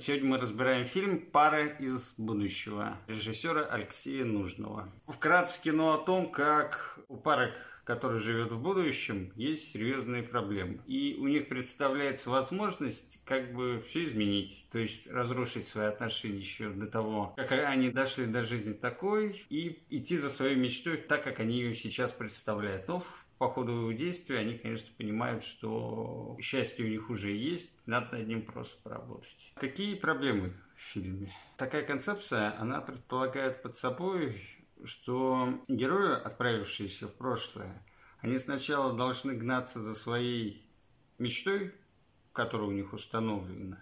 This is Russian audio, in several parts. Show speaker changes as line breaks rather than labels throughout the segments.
Сегодня мы разбираем фильм «Пара из будущего» режиссера Алексея Нужного. Вкратце кино о том, как у пары который живет в будущем, есть серьезные проблемы. И у них представляется возможность как бы все изменить, то есть разрушить свои отношения еще до того, как они дошли до жизни такой, и идти за своей мечтой так, как они ее сейчас представляют. Но по ходу действия они, конечно, понимают, что счастье у них уже есть, надо над ним просто поработать. Какие проблемы в фильме? Такая концепция, она предполагает под собой что герои, отправившиеся в прошлое, они сначала должны гнаться за своей мечтой, которая у них установлена,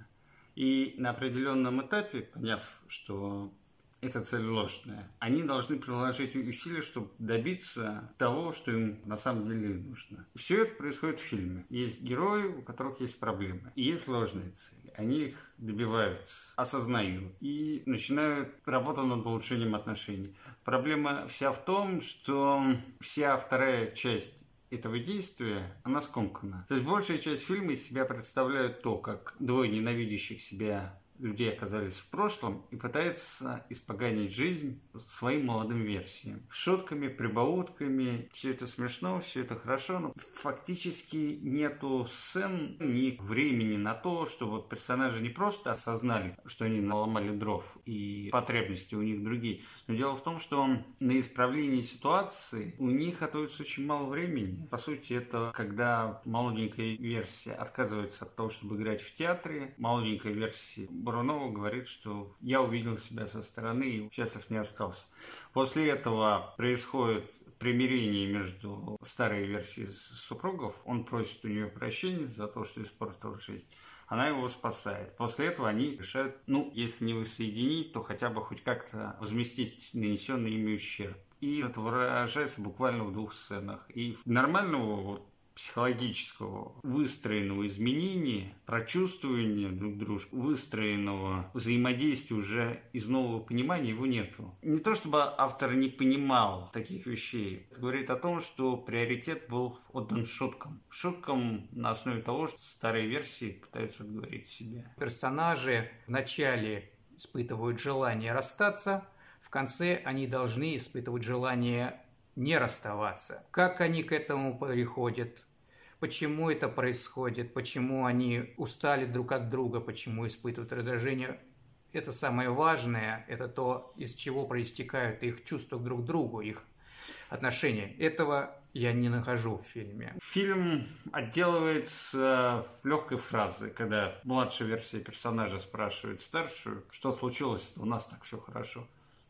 и на определенном этапе, поняв, что эта цель ложная, они должны приложить усилия, чтобы добиться того, что им на самом деле нужно. Все это происходит в фильме. Есть герои, у которых есть проблемы, и есть ложные цели они их добиваются, осознают и начинают работу над улучшением отношений. Проблема вся в том, что вся вторая часть этого действия, она скомкана. То есть большая часть фильма из себя представляет то, как двое ненавидящих себя людей оказались в прошлом и пытается испоганить жизнь своим молодым версиям. Шутками, прибаутками, все это смешно, все это хорошо, но фактически нету сцен, ни времени на то, чтобы персонажи не просто осознали, что они наломали дров и потребности у них другие, но дело в том, что на исправление ситуации у них отводится очень мало времени. По сути, это когда молоденькая версия отказывается от того, чтобы играть в театре, молоденькая версия Бурунова говорит, что я увидел себя со стороны и счастлив не остался. После этого происходит примирение между старой версией супругов. Он просит у нее прощения за то, что испортил жизнь. Она его спасает. После этого они решают, ну, если не воссоединить, то хотя бы хоть как-то возместить нанесенный ими ущерб. И это выражается буквально в двух сценах. И нормального вот психологического выстроенного изменения, прочувствования друг друга, выстроенного взаимодействия уже из нового понимания его нету. Не то чтобы автор не понимал таких вещей, это говорит о том, что приоритет был отдан шуткам. Шуткам на основе того, что старые версии пытаются говорить себя.
Персонажи вначале испытывают желание расстаться, в конце они должны испытывать желание не расставаться. Как они к этому приходят, почему это происходит, почему они устали друг от друга, почему испытывают раздражение. Это самое важное, это то, из чего проистекают их чувства друг к другу, их отношения. Этого я не нахожу в фильме.
Фильм отделывается легкой фразой, когда младшая версия персонажа спрашивает старшую, что случилось, у нас так все хорошо.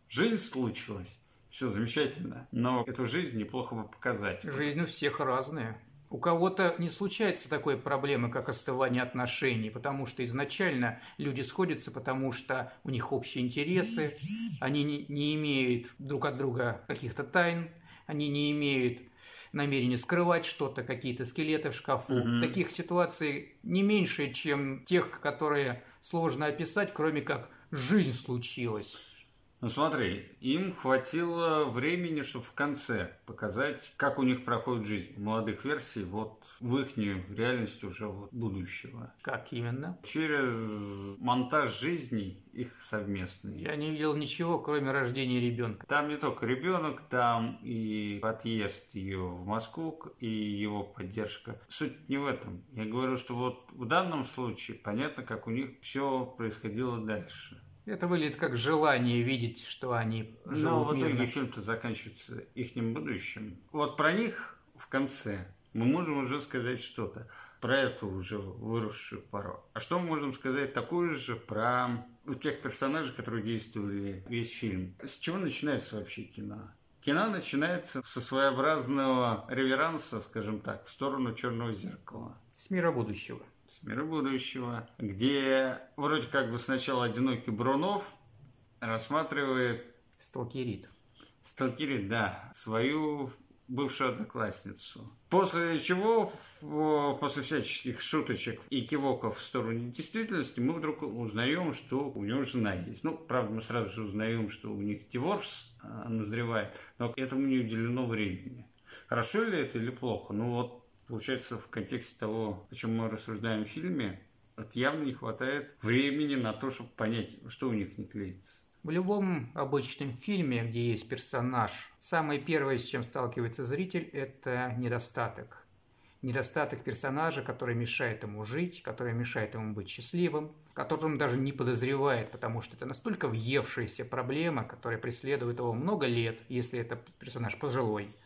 Жизнь случилась, все замечательно, но эту жизнь неплохо бы показать.
Жизнь у всех разная. У кого-то не случается такой проблемы, как остывание отношений, потому что изначально люди сходятся, потому что у них общие интересы, они не, не имеют друг от друга каких-то тайн, они не имеют намерения скрывать что-то, какие-то скелеты в шкафу. Угу. Таких ситуаций не меньше, чем тех, которые сложно описать, кроме как жизнь случилась.
Ну смотри, им хватило времени, чтобы в конце показать, как у них проходит жизнь молодых версий вот в их реальность уже вот будущего.
Как именно?
Через монтаж жизни их совместный.
Я не видел ничего, кроме рождения ребенка.
Там не только ребенок, там и отъезд ее в Москву, и его поддержка. Суть не в этом. Я говорю, что вот в данном случае понятно, как у них все происходило дальше.
Это выглядит как желание видеть, что они живут Но
в итоге фильм-то заканчивается их будущим. Вот про них в конце мы можем уже сказать что-то про эту уже выросшую пару. А что мы можем сказать такое же про тех персонажей, которые действовали весь фильм? С чего начинается вообще кино? Кино начинается со своеобразного реверанса, скажем так, в сторону черного зеркала.
С мира будущего
мира будущего, где вроде как бы сначала одинокий Брунов рассматривает...
Сталкерит.
Сталкерит, да, свою бывшую одноклассницу. После чего, после всяческих шуточек и кивоков в сторону действительности, мы вдруг узнаем, что у него жена есть. Ну, правда, мы сразу же узнаем, что у них диворс а, назревает, но этому не уделено времени. Хорошо ли это или плохо? Ну вот Получается, в контексте того, о чем мы рассуждаем в фильме, Вот явно не хватает времени на то, чтобы понять, что у них не клеится.
В любом обычном фильме, где есть персонаж, самое первое, с чем сталкивается зритель, это недостаток. Недостаток персонажа, который мешает ему жить, который мешает ему быть счастливым, который он даже не подозревает, потому что это настолько въевшаяся проблема, которая преследует его много лет, если это персонаж пожилой.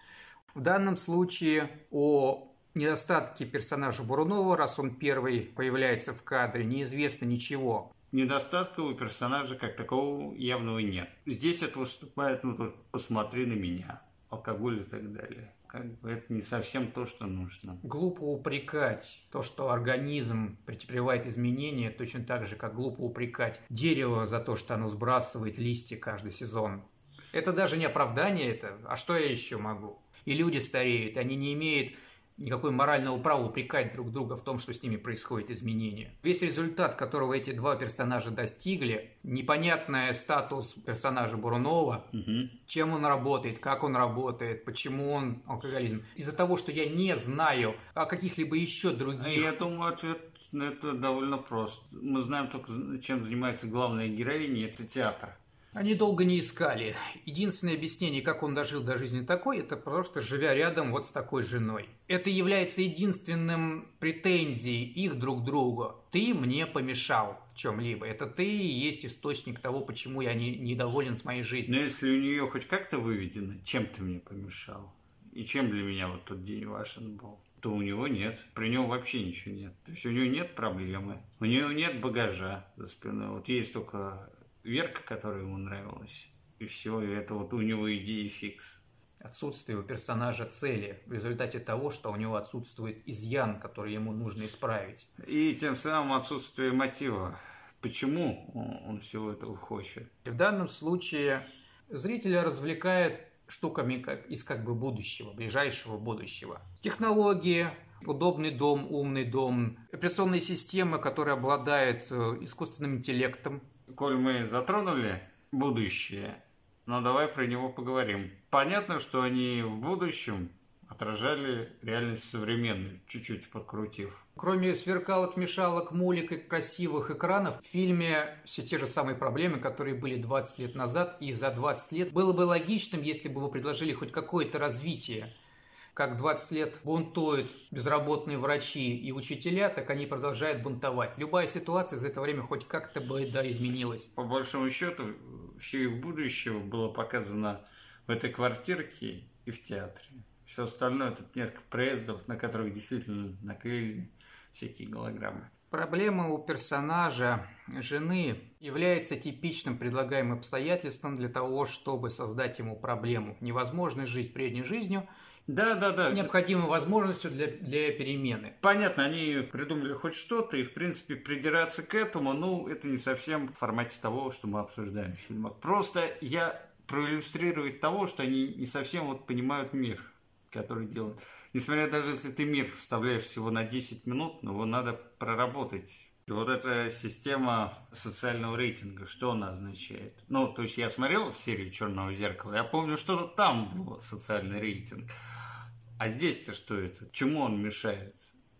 В данном случае о недостатке персонажа Бурунова, раз он первый появляется в кадре, неизвестно ничего.
Недостатка у персонажа как такового явного нет. Здесь это выступает, ну, посмотри на меня, алкоголь и так далее. Как бы это не совсем то, что нужно.
Глупо упрекать то, что организм претерпевает изменения, точно так же, как глупо упрекать дерево за то, что оно сбрасывает листья каждый сезон. Это даже не оправдание это, а что я еще могу? И люди стареют, они не имеют никакой морального права упрекать друг друга в том, что с ними происходит изменение. Весь результат, которого эти два персонажа достигли, непонятный статус персонажа Бурунова, угу. чем он работает, как он работает, почему он алкоголизм. Из-за того, что я не знаю о каких-либо еще других...
Я думаю, ответ на это довольно прост. Мы знаем только, чем занимается главная героиня, это театр.
Они долго не искали. Единственное объяснение, как он дожил до жизни такой, это просто живя рядом вот с такой женой. Это является единственным претензией их друг к другу. Ты мне помешал чем-либо. Это ты и есть источник того, почему я не, недоволен с моей жизнью.
Но если у нее хоть как-то выведено, чем ты мне помешал? И чем для меня вот тот день важен был? то у него нет. При нем вообще ничего нет. То есть у него нет проблемы, у него нет багажа за спиной. Вот есть только Верка, которая ему нравилась. И все, и это вот у него идея фикс.
Отсутствие у персонажа цели в результате того, что у него отсутствует изъян, который ему нужно исправить.
И тем самым отсутствие мотива. Почему он всего этого хочет?
В данном случае зрителя развлекает штуками из как бы будущего, ближайшего будущего. Технологии, удобный дом, умный дом, операционная система, которая обладает э, искусственным интеллектом,
коль мы затронули будущее, но давай про него поговорим. Понятно, что они в будущем отражали реальность современную, чуть-чуть подкрутив.
Кроме сверкалок, мешалок, мулик и красивых экранов, в фильме все те же самые проблемы, которые были 20 лет назад, и за 20 лет было бы логичным, если бы вы предложили хоть какое-то развитие как 20 лет бунтуют безработные врачи и учителя, так они продолжают бунтовать. Любая ситуация за это время хоть как-то бы да, изменилась.
По большому счету, все их будущее было показано в этой квартирке и в театре. Все остальное это несколько проездов, на которых действительно наклеили всякие голограммы.
Проблема у персонажа жены является типичным предлагаемым обстоятельством для того, чтобы создать ему проблему. Невозможно жить прежней жизнью –
да, да, да.
необходимой возможностью для, для перемены.
Понятно, они придумали хоть что-то, и, в принципе, придираться к этому, ну, это не совсем в формате того, что мы обсуждаем в фильмах. Просто я проиллюстрировать того, что они не совсем вот понимают мир, который делают. Несмотря даже если ты мир вставляешь всего на 10 минут, но его надо проработать. И вот эта система социального рейтинга, что она означает? Ну, то есть я смотрел серию Черного зеркала, я помню, что там был социальный рейтинг. А здесь-то что это? Чему он мешает?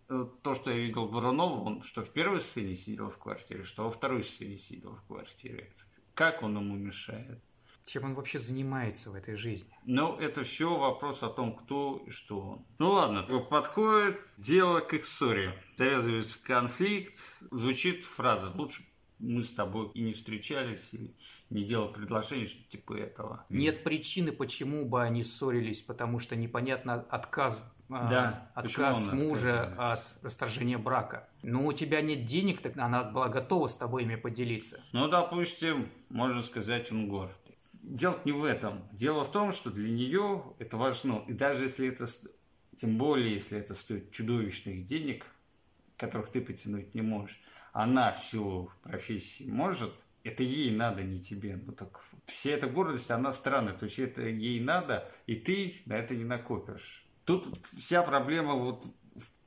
То, что я видел Бурунова, он что в первой сцене сидел в квартире, что во второй сцене сидел в квартире. Как он ему мешает?
Чем он вообще занимается в этой жизни?
Ну, это все вопрос о том, кто и что он. Ну ладно, подходит дело к их ссоре. Завязывается конфликт, звучит фраза «Лучше мы с тобой и не встречались, или не делал предложение, что типа этого.
Нет причины, почему бы они ссорились, потому что непонятно отказ
а, да,
отказ мужа от расторжения брака. Но у тебя нет денег, так она была готова с тобой ими поделиться.
Ну, допустим, можно сказать, он горд. Дело не в этом. Дело в том, что для нее это важно. И даже если это, тем более, если это стоит чудовищных денег, которых ты потянуть не можешь, она всю профессии может, это ей надо, не тебе. Ну так вся эта гордость, она странная. То есть это ей надо, и ты на это не накопишь. Тут вся проблема вот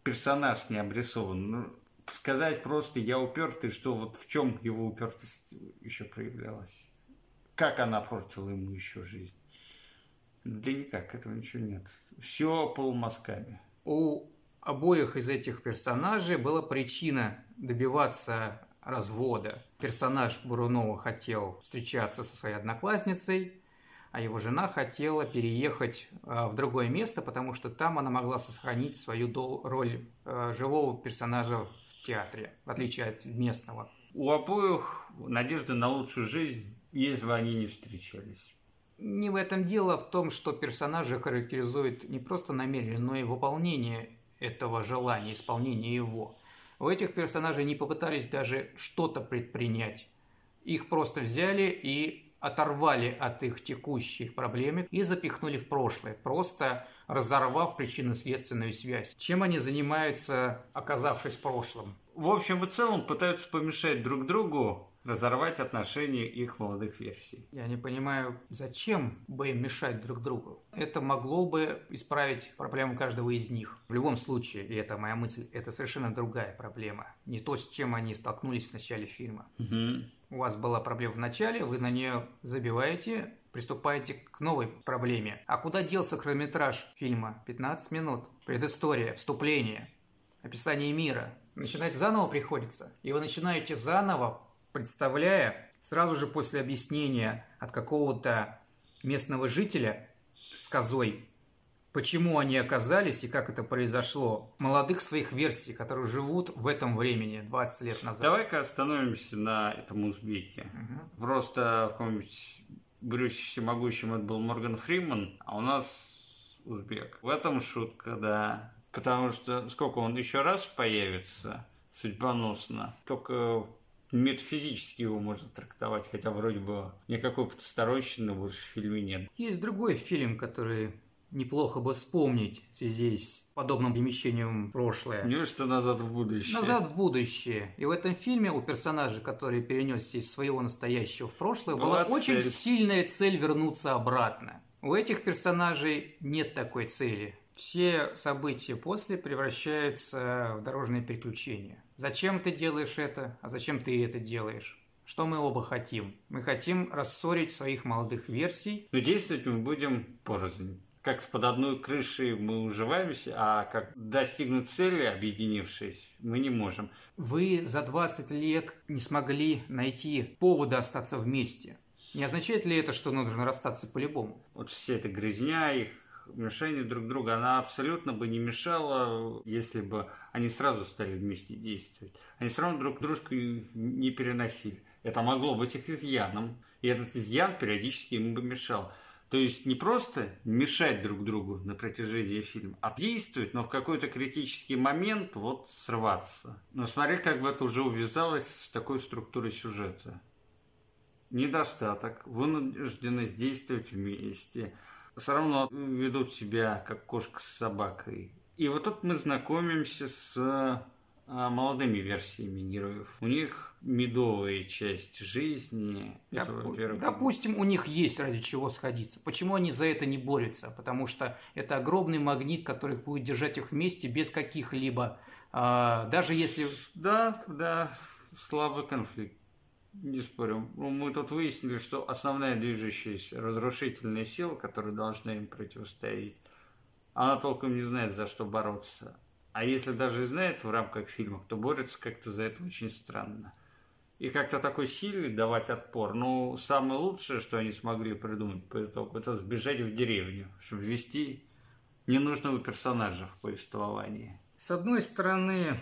персонаж не обрисован. Ну, сказать просто я упертый, что вот в чем его упертость еще проявлялась. Как она портила ему еще жизнь? Да никак, этого ничего нет. Все полумазками.
У обоих из этих персонажей была причина добиваться развода. Персонаж Бурунова хотел встречаться со своей одноклассницей, а его жена хотела переехать а, в другое место, потому что там она могла сохранить свою роль а, живого персонажа в театре, в отличие от местного.
У обоих надежда на лучшую жизнь, если бы они не встречались.
Не в этом дело, в том, что персонажи характеризует не просто намерение, но и выполнение этого желания, исполнение его. У этих персонажей не попытались даже что-то предпринять. Их просто взяли и оторвали от их текущих проблем и запихнули в прошлое, просто разорвав причинно-следственную связь. Чем они занимаются, оказавшись в прошлом?
В общем и целом пытаются помешать друг другу разорвать отношения их молодых версий.
Я не понимаю, зачем бы им мешать друг другу. Это могло бы исправить проблему каждого из них. В любом случае, и это моя мысль, это совершенно другая проблема. Не то, с чем они столкнулись в начале фильма.
Угу.
У вас была проблема в начале, вы на нее забиваете, приступаете к новой проблеме. А куда делся хронометраж фильма? 15 минут. Предыстория, вступление, описание мира. Начинать заново приходится. И вы начинаете заново представляя сразу же после объяснения от какого-то местного жителя с козой, почему они оказались и как это произошло, молодых своих версий, которые живут в этом времени, 20 лет назад.
Давай-ка остановимся на этом узбеке. Угу. Просто в каком-нибудь Брюсе всемогущем это был Морган Фриман, а у нас узбек. В этом шутка, да. Потому что сколько он еще раз появится судьбоносно, только в метафизически его можно трактовать, хотя вроде бы никакой потусторонщины больше в фильме нет.
Есть другой фильм, который неплохо бы вспомнить в связи с подобным перемещением в прошлое.
Неужто «Назад в будущее»?
«Назад в будущее». И в этом фильме у персонажа, который перенесся из своего настоящего в прошлое, была, была очень сильная цель вернуться обратно. У этих персонажей нет такой цели. Все события после превращаются в дорожные приключения. Зачем ты делаешь это, а зачем ты это делаешь? Что мы оба хотим? Мы хотим рассорить своих молодых версий.
Но действовать мы будем порознь. Как под одной крышей мы уживаемся, а как достигнуть цели, объединившись, мы не можем.
Вы за 20 лет не смогли найти повода остаться вместе. Не означает ли это, что нужно расстаться по-любому?
Вот все это грязня, их мишени друг друга, она абсолютно бы не мешала, если бы они сразу стали вместе действовать. Они все равно друг дружку не переносили. Это могло быть их изъяном, и этот изъян периодически им бы мешал. То есть не просто мешать друг другу на протяжении фильма, а действовать, но в какой-то критический момент вот срываться. Но смотри, как бы это уже увязалось с такой структурой сюжета. Недостаток, вынужденность действовать вместе – все равно ведут себя как кошка с собакой. И вот тут мы знакомимся с а, молодыми версиями героев. У них медовая часть жизни.
Доп... Это, Допустим, у них есть ради чего сходиться. Почему они за это не борются? Потому что это огромный магнит, который будет держать их вместе без каких-либо... А, даже если...
Да, да, слабый конфликт. Не спорю. Ну, мы тут выяснили, что основная движущаяся разрушительная сила, которая должна им противостоять, она толком не знает, за что бороться. А если даже и знает в рамках фильма, то борется как-то за это очень странно. И как-то такой силе давать отпор. Ну, самое лучшее, что они смогли придумать по итогу, это сбежать в деревню, чтобы ввести ненужного персонажа в повествовании.
С одной стороны,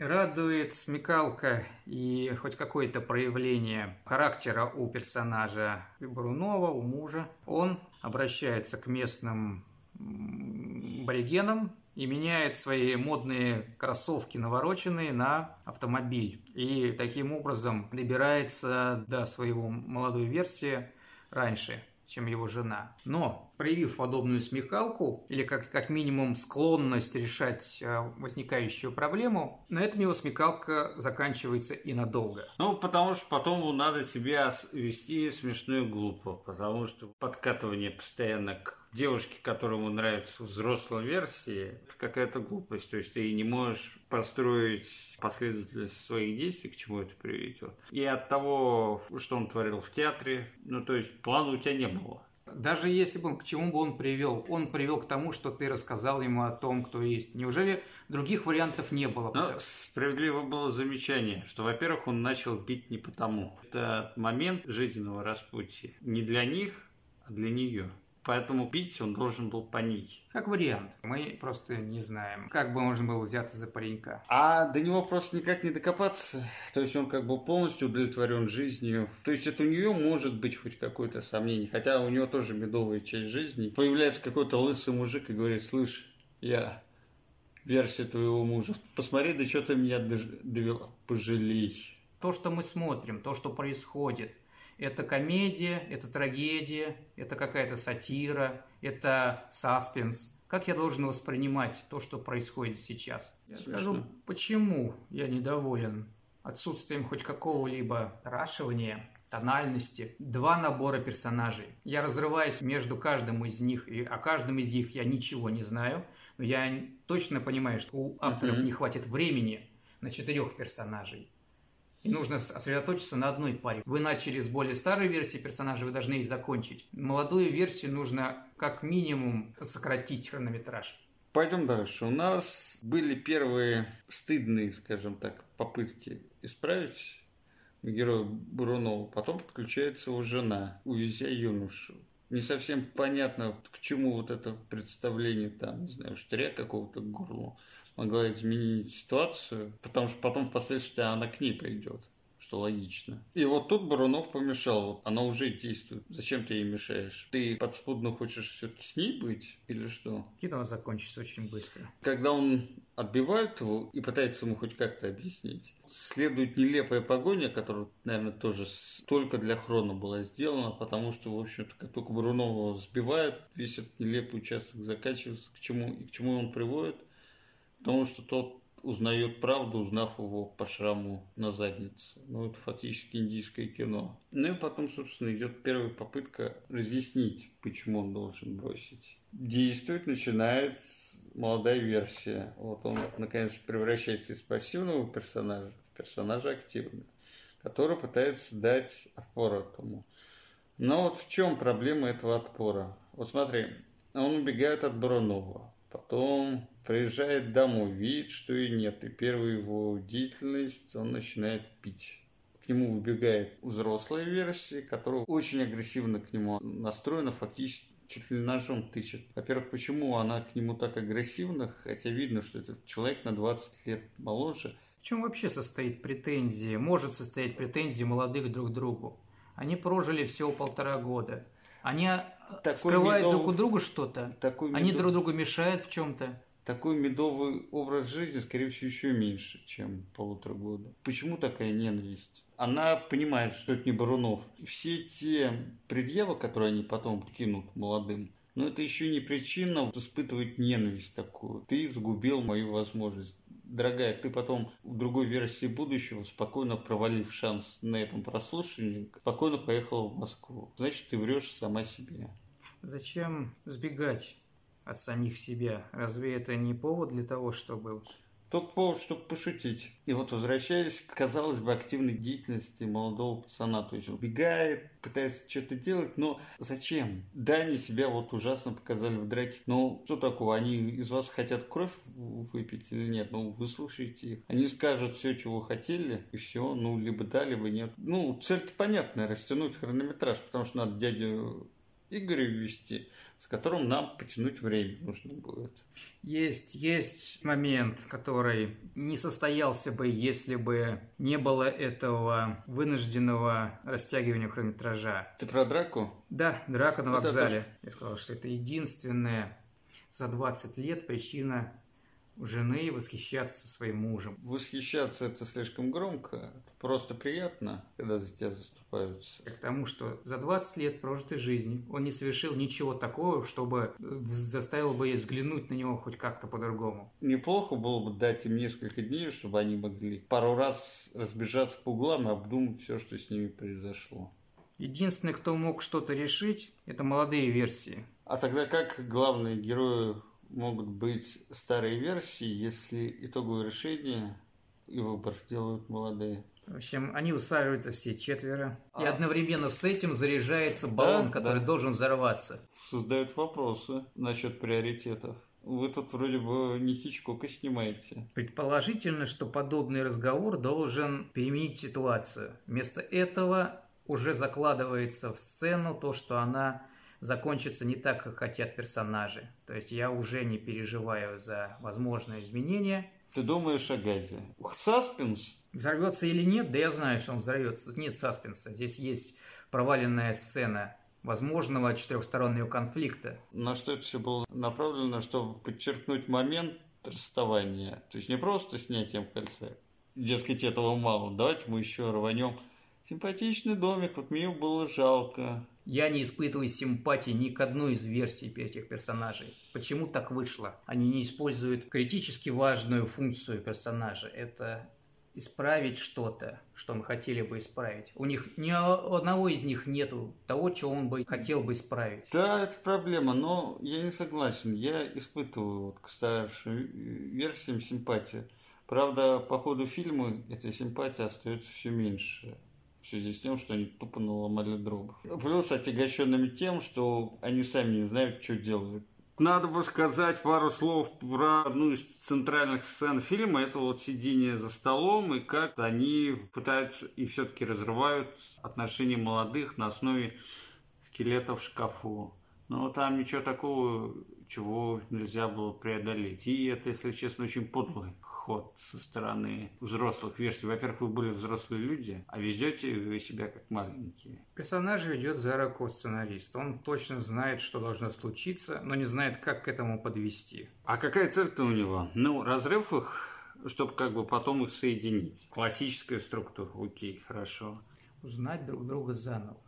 Радует смекалка и хоть какое-то проявление характера у персонажа Брунова, у мужа. Он обращается к местным аборигенам и меняет свои модные кроссовки навороченные на автомобиль. И таким образом добирается до своего молодой версии раньше чем его жена. Но, проявив подобную смекалку, или как, как минимум склонность решать э, возникающую проблему, на этом его смекалка заканчивается и надолго.
Ну, потому что потом надо себя вести смешно и глупо, потому что подкатывание постоянно к девушке, которому нравится взрослая версия, это какая-то глупость. То есть ты не можешь построить последовательность своих действий, к чему это приведет. И от того, что он творил в театре, ну то есть плана у тебя не было.
Даже если бы он, к чему бы он привел, он привел к тому, что ты рассказал ему о том, кто есть. Неужели других вариантов не было?
Но справедливо было замечание, что, во-первых, он начал бить не потому. Это момент жизненного распутия не для них, а для нее. Поэтому пить он должен был по ней.
Как вариант. Мы просто не знаем, как бы можно было взяться за паренька.
А до него просто никак не докопаться. То есть он как бы полностью удовлетворен жизнью. То есть это у нее может быть хоть какое-то сомнение. Хотя у нее тоже медовая часть жизни. Появляется какой-то лысый мужик и говорит, слышь, я версия твоего мужа. Посмотри, до чего ты меня довела. Пожалей.
То, что мы смотрим, то, что происходит, это комедия, это трагедия, это какая-то сатира, это саспенс. Как я должен воспринимать то, что происходит сейчас? Я скажу, почему я недоволен отсутствием хоть какого-либо рашивания, тональности. Два набора персонажей. Я разрываюсь между каждым из них, и о каждом из них я ничего не знаю, но я точно понимаю, что у авторов uh-huh. не хватит времени на четырех персонажей. И нужно сосредоточиться на одной паре. Вы начали с более старой версии персонажа, вы должны их закончить. Молодую версию нужно как минимум сократить хронометраж.
Пойдем дальше. У нас были первые стыдные, скажем так, попытки исправить героя Бурунова. Потом подключается его жена, увезя юношу. Не совсем понятно, к чему вот это представление там, не знаю, штыря какого-то к горлу могла изменить ситуацию, потому что потом впоследствии она к ней придет что логично. И вот тут Барунов помешал, вот она уже действует. Зачем ты ей мешаешь? Ты подспудно хочешь все-таки с ней быть или что?
Кино закончится очень быстро.
Когда он отбивает его и пытается ему хоть как-то объяснить. Следует нелепая погоня, которая, наверное, тоже только для Хрона была сделана, потому что, в общем-то, как только Барунова сбивает, весь этот нелепый участок заканчивается, к чему, и к чему он приводит – Потому что тот узнает правду, узнав его по шраму на заднице. Ну, это фактически индийское кино. Ну и потом, собственно, идет первая попытка разъяснить, почему он должен бросить. Действовать начинает молодая версия. Вот он, наконец, превращается из пассивного персонажа в персонажа активного, который пытается дать отпор этому. Но вот в чем проблема этого отпора? Вот смотри, он убегает от Бронова, потом приезжает домой, видит, что и нет. И первую его деятельность он начинает пить. К нему выбегает взрослая версия, которая очень агрессивно к нему настроена, фактически чуть ли ножом тычет. Во-первых, почему она к нему так агрессивна, хотя видно, что это человек на 20 лет моложе.
В чем вообще состоит претензия, может состоять претензии молодых друг к другу? Они прожили всего полтора года. Они такой скрывают медов... друг у друга что-то. Такой медов... Они друг другу мешают в чем-то
такой медовый образ жизни, скорее всего, еще меньше, чем полутора года. Почему такая ненависть? Она понимает, что это не Барунов. Все те предъявы, которые они потом кинут молодым, но это еще не причина испытывать ненависть такую. Ты загубил мою возможность. Дорогая, ты потом в другой версии будущего, спокойно провалив шанс на этом прослушивании, спокойно поехала в Москву. Значит, ты врешь сама себе.
Зачем сбегать? от самих себя. Разве это не повод для того, чтобы...
Только повод, чтобы пошутить. И вот возвращаясь к, казалось бы, активной деятельности молодого пацана. То есть он бегает, пытается что-то делать, но зачем? Да, они себя вот ужасно показали в драке. Но что такого? Они из вас хотят кровь выпить или нет? Ну, выслушайте их. Они скажут все, чего хотели, и все. Ну, либо да, либо нет. Ну, цель-то понятная, растянуть хронометраж, потому что надо дядю Игоря ввести с которым нам потянуть время нужно будет.
Есть, есть момент, который не состоялся бы, если бы не было этого вынужденного растягивания хронометража.
Ты про драку?
Да, драка на вокзале. Это. Я сказал, что это единственная за 20 лет причина жены восхищаться своим мужем.
Восхищаться это слишком громко, просто приятно, когда за тебя заступаются.
К тому, что за 20 лет прожитой жизни он не совершил ничего такого, чтобы заставил бы взглянуть на него хоть как-то по-другому.
Неплохо было бы дать им несколько дней, чтобы они могли пару раз разбежаться по углам и обдумать все, что с ними произошло.
Единственный, кто мог что-то решить, это молодые версии.
А тогда как главные герои могут быть старые версии, если итоговое решение и выбор делают молодые.
В общем, они усаживаются все четверо. А. И одновременно с этим заряжается баллон, да, который да. должен взорваться.
Создают вопросы насчет приоритетов. Вы тут вроде бы не Хичкока снимаете.
Предположительно, что подобный разговор должен переменить ситуацию. Вместо этого уже закладывается в сцену то, что она закончится не так, как хотят персонажи. То есть я уже не переживаю за возможные изменения.
Ты думаешь о Газе? Саспенс?
Взорвется или нет? Да я знаю, что он взорвется. Тут нет саспенса. Здесь есть проваленная сцена возможного четырехстороннего конфликта.
На что это все было направлено, чтобы подчеркнуть момент расставания. То есть не просто снятием кольца. Дескать, этого мало. Давайте мы еще рванем. Симпатичный домик, вот мне было жалко.
Я не испытываю симпатии ни к одной из версий этих персонажей. Почему так вышло? Они не используют критически важную функцию персонажа. Это исправить что-то, что мы хотели бы исправить. У них ни одного из них нету того, чего он бы хотел бы исправить.
Да, это проблема, но я не согласен. Я испытываю вот к старшим версиям симпатию. Правда, по ходу фильма эта симпатия остается все меньше. Связи с тем, что они тупо наломали дров. Плюс отягощенными тем, что они сами не знают, что делают. Надо бы сказать пару слов про одну из центральных сцен фильма. Это вот сидение за столом и как они пытаются и все-таки разрывают отношения молодых на основе скелетов в шкафу. Но там ничего такого, чего нельзя было преодолеть. И это, если честно, очень подлый ход со стороны взрослых версий. Во-первых, вы были взрослые люди, а везете вы себя как маленькие.
Персонаж ведет за руку сценарист. Он точно знает, что должно случиться, но не знает, как к этому подвести.
А какая цель-то у него? Ну, разрыв их чтобы как бы потом их соединить. Классическая структура. Окей, хорошо.
Узнать друг друга заново.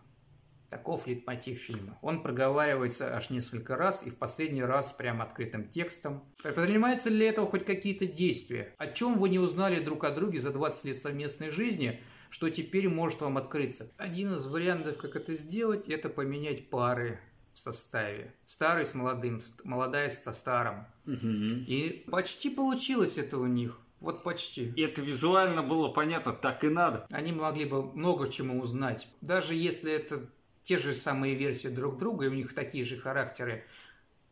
Таков литмотив фильма. Он проговаривается аж несколько раз и в последний раз прям открытым текстом. Предпринимаются ли этого хоть какие-то действия? О чем вы не узнали друг о друге за 20 лет совместной жизни, что теперь может вам открыться? Один из вариантов, как это сделать, это поменять пары в составе. Старый с молодым, молодая со старым. Угу. И почти получилось это у них. Вот почти.
И это визуально было понятно, так и надо.
Они могли бы много чему узнать. Даже если это те же самые версии друг друга, и у них такие же характеры.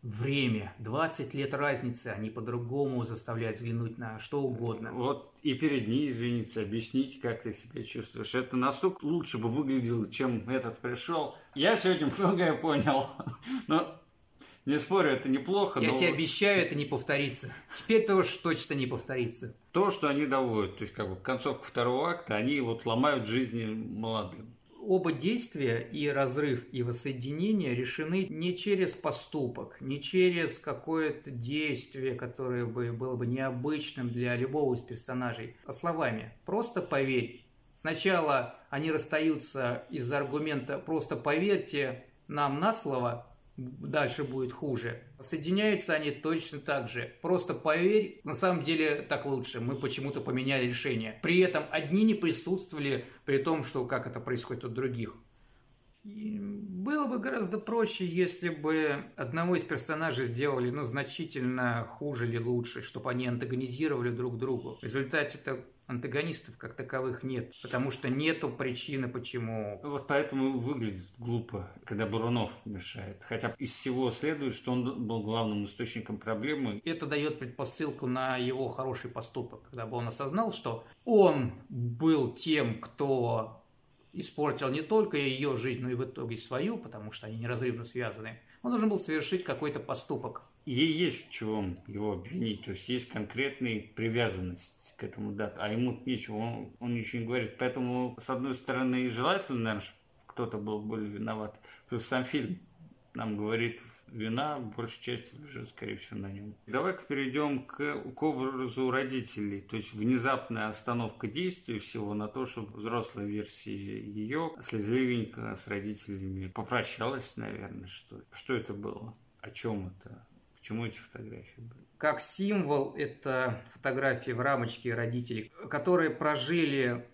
Время, 20 лет разницы, они по-другому заставляют взглянуть на что угодно.
Вот и перед ней извиниться, объяснить, как ты себя чувствуешь. Это настолько лучше бы выглядело, чем этот пришел. Я сегодня многое понял, но не спорю, это неплохо.
Я но... тебе обещаю, это не повторится. Теперь-то уж точно не повторится.
То, что они доводят, то есть как бы концовка второго акта, они вот ломают жизни молодым
оба действия, и разрыв, и воссоединение, решены не через поступок, не через какое-то действие, которое бы было бы необычным для любого из персонажей, а словами. Просто поверь. Сначала они расстаются из-за аргумента «просто поверьте нам на слово», дальше будет хуже. Соединяются они точно так же. Просто поверь, на самом деле так лучше. Мы почему-то поменяли решение. При этом одни не присутствовали, при том, что как это происходит у других. Было бы гораздо проще, если бы одного из персонажей сделали ну, значительно хуже или лучше, чтобы они антагонизировали друг другу. В результате это антагонистов как таковых нет, потому что нету причины, почему.
Вот поэтому выглядит глупо, когда Бурунов мешает. Хотя из всего следует, что он был главным источником проблемы.
Это дает предпосылку на его хороший поступок, когда бы он осознал, что он был тем, кто испортил не только ее жизнь, но и в итоге свою, потому что они неразрывно связаны. Он должен был совершить какой-то поступок,
ей есть в чем его обвинить, то есть есть конкретная привязанность к этому дату, а ему нечего, он, он ничего не говорит. Поэтому, с одной стороны, желательно, наверное, кто-то был более виноват. Плюс сам фильм нам говорит, вина большей части лежит, скорее всего, на нем. Давай-ка перейдем к, к образу родителей. То есть внезапная остановка действия всего на то, чтобы взрослая версия ее слезливенько с родителями попрощалась, наверное, что Что это было? О чем это? К чему эти фотографии были?
Как символ это фотографии в рамочке родителей, которые прожили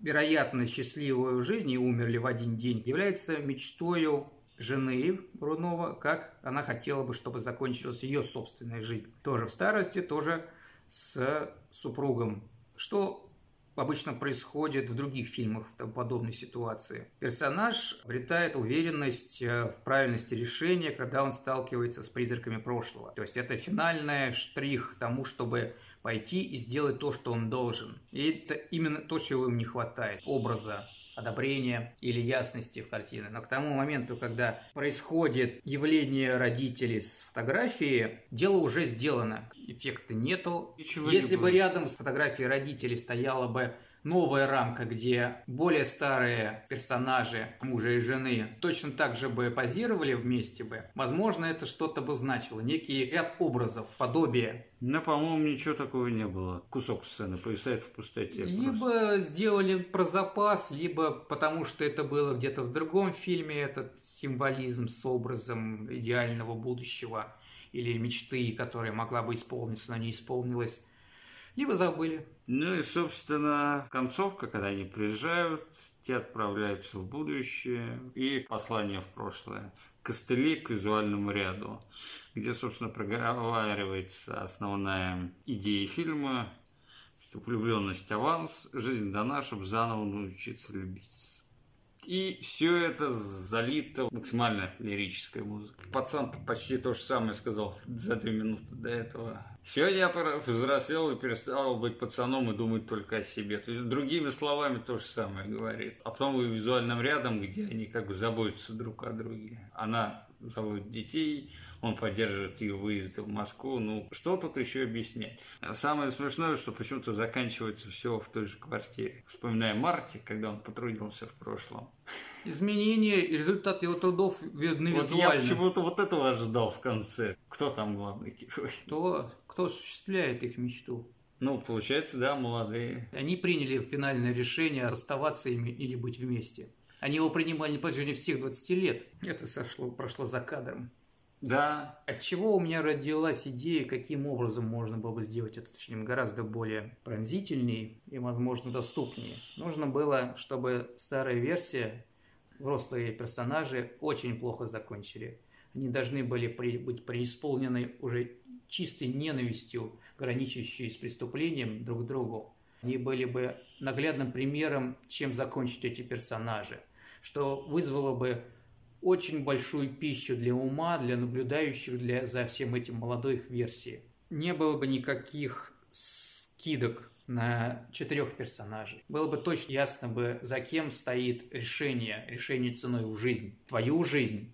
вероятно счастливую жизнь и умерли в один день, является мечтою жены Брунова, как она хотела бы, чтобы закончилась ее собственная жизнь. Тоже в старости, тоже с супругом. Что обычно происходит в других фильмах в подобной ситуации. Персонаж обретает уверенность э, в правильности решения, когда он сталкивается с призраками прошлого. То есть это финальный штрих тому, чтобы пойти и сделать то, что он должен. И это именно то, чего им не хватает. Образа, одобрения или ясности в картине. Но к тому моменту, когда происходит явление родителей с фотографией, дело уже сделано. Эффекта нету. Если не бы рядом с фотографией родителей стояла бы новая рамка, где более старые персонажи мужа и жены точно так же бы позировали вместе бы, возможно, это что-то бы значило. Некий ряд образов, подобие.
Но, по-моему, ничего такого не было. Кусок сцены повисает в пустоте.
Либо просто. сделали про запас, либо потому что это было где-то в другом фильме, этот символизм с образом идеального будущего или мечты, которая могла бы исполниться, но не исполнилась либо забыли.
Ну и, собственно, концовка, когда они приезжают, те отправляются в будущее и послание в прошлое. Костыли к визуальному ряду, где, собственно, проговаривается основная идея фильма, что влюбленность аванс, жизнь дана, чтобы заново научиться любить. И все это залито максимально лирической музыкой. Пацан почти то же самое сказал за две минуты до этого. Все, я взрослел и перестал быть пацаном и думать только о себе. То есть, другими словами, то же самое говорит. А потом вы визуальным рядом, где они как бы заботятся друг о друге. Она заводит детей, он поддерживает ее выезд в Москву. Ну, что тут еще объяснять? Самое смешное, что почему-то заканчивается все в той же квартире. Вспоминая Марти, когда он потрудился в прошлом.
Изменения и результат его трудов видны
вот визуально. Я почему-то вот этого ожидал в конце. Кто там главный герой?
Кто, кто осуществляет их мечту?
Ну, получается, да, молодые.
Они приняли финальное решение расставаться ими или быть вместе. Они его принимали на протяжении всех 20 лет. Это сошло, прошло за кадром.
Да.
От чего у меня родилась идея, каким образом можно было бы сделать этот фильм гораздо более пронзительней и, возможно, доступнее. Нужно было, чтобы старая версия, взрослые персонажи очень плохо закончили. Они должны были при, быть преисполнены уже чистой ненавистью, граничащей с преступлением друг к другу. Они были бы наглядным примером, чем закончить эти персонажи, что вызвало бы очень большую пищу для ума, для наблюдающих для, за всем этим молодой их версии. Не было бы никаких скидок на четырех персонажей. Было бы точно ясно бы, за кем стоит решение, решение ценой в жизнь, твою жизнь,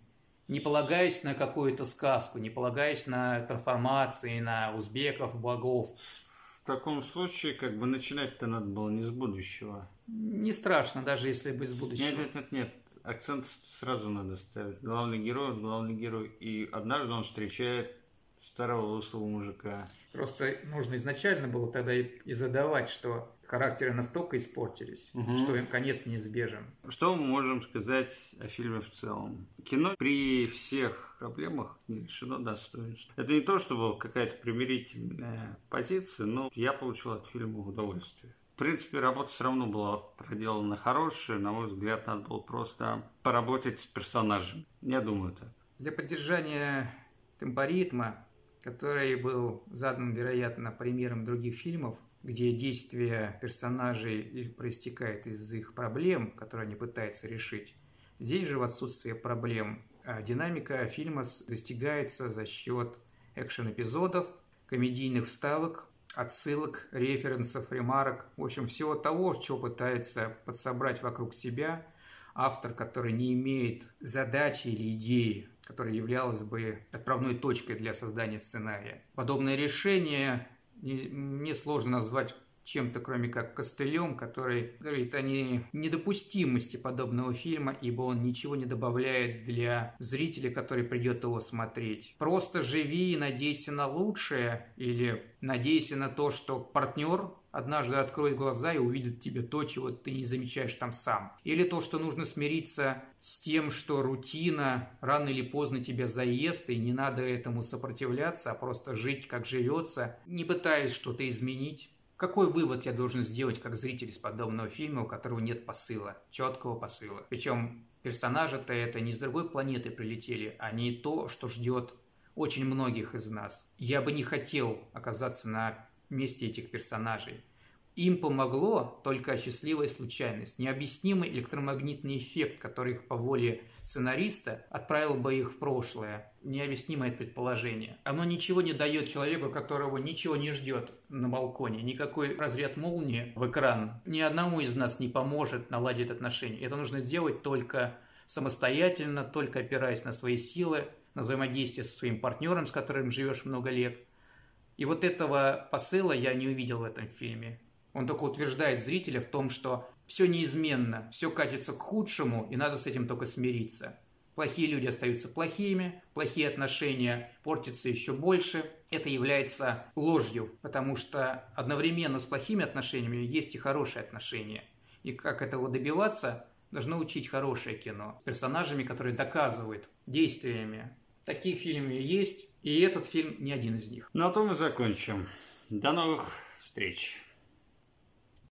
не полагаясь на какую-то сказку, не полагаясь на трансформации, на узбеков, богов.
В таком случае, как бы начинать-то надо было не с будущего.
Не страшно, даже если бы из будущего.
Нет, нет, нет, нет акцент сразу надо ставить. Главный герой, главный герой. И однажды он встречает старого лысого мужика.
Просто нужно изначально было тогда и задавать, что характеры настолько испортились, угу. что им конец неизбежен.
Что мы можем сказать о фильме в целом? Кино при всех проблемах не лишено достоинства. Это не то, чтобы какая-то примирительная позиция, но я получил от фильма удовольствие. В принципе, работа все равно была проделана хорошая. На мой взгляд, надо было просто поработать с персонажем. Я думаю так.
Для поддержания темпоритма, который был задан, вероятно, примером других фильмов, где действие персонажей проистекает из их проблем, которые они пытаются решить, здесь же в отсутствие проблем а динамика фильма достигается за счет экшен-эпизодов, комедийных вставок, отсылок, референсов, ремарок, в общем, всего того, что пытается подсобрать вокруг себя автор, который не имеет задачи или идеи, которая являлась бы отправной точкой для создания сценария. Подобное решение мне сложно назвать чем-то, кроме как костылем, который говорит о недопустимости подобного фильма, ибо он ничего не добавляет для зрителя, который придет его смотреть. Просто живи и надейся на лучшее, или надейся на то, что партнер однажды откроет глаза и увидит тебе то, чего ты не замечаешь там сам. Или то, что нужно смириться с тем, что рутина рано или поздно тебя заест, и не надо этому сопротивляться, а просто жить, как живется, не пытаясь что-то изменить. Какой вывод я должен сделать как зритель из подобного фильма, у которого нет посыла, четкого посыла? Причем персонажи-то это не с другой планеты прилетели, а не то, что ждет очень многих из нас. Я бы не хотел оказаться на месте этих персонажей. Им помогло только счастливая случайность, необъяснимый электромагнитный эффект, который их по воле сценариста отправил бы их в прошлое. Необъяснимое предположение. Оно ничего не дает человеку, которого ничего не ждет на балконе. Никакой разряд молнии в экран ни одному из нас не поможет наладить отношения. Это нужно делать только самостоятельно, только опираясь на свои силы, на взаимодействие со своим партнером, с которым живешь много лет. И вот этого посыла я не увидел в этом фильме. Он только утверждает зрителя в том, что все неизменно, все катится к худшему, и надо с этим только смириться. Плохие люди остаются плохими, плохие отношения портятся еще больше. Это является ложью, потому что одновременно с плохими отношениями есть и хорошие отношения. И как этого добиваться, должно учить хорошее кино с персонажами, которые доказывают действиями. Таких фильмов есть, и этот фильм не один из них.
На том и закончим. До новых встреч.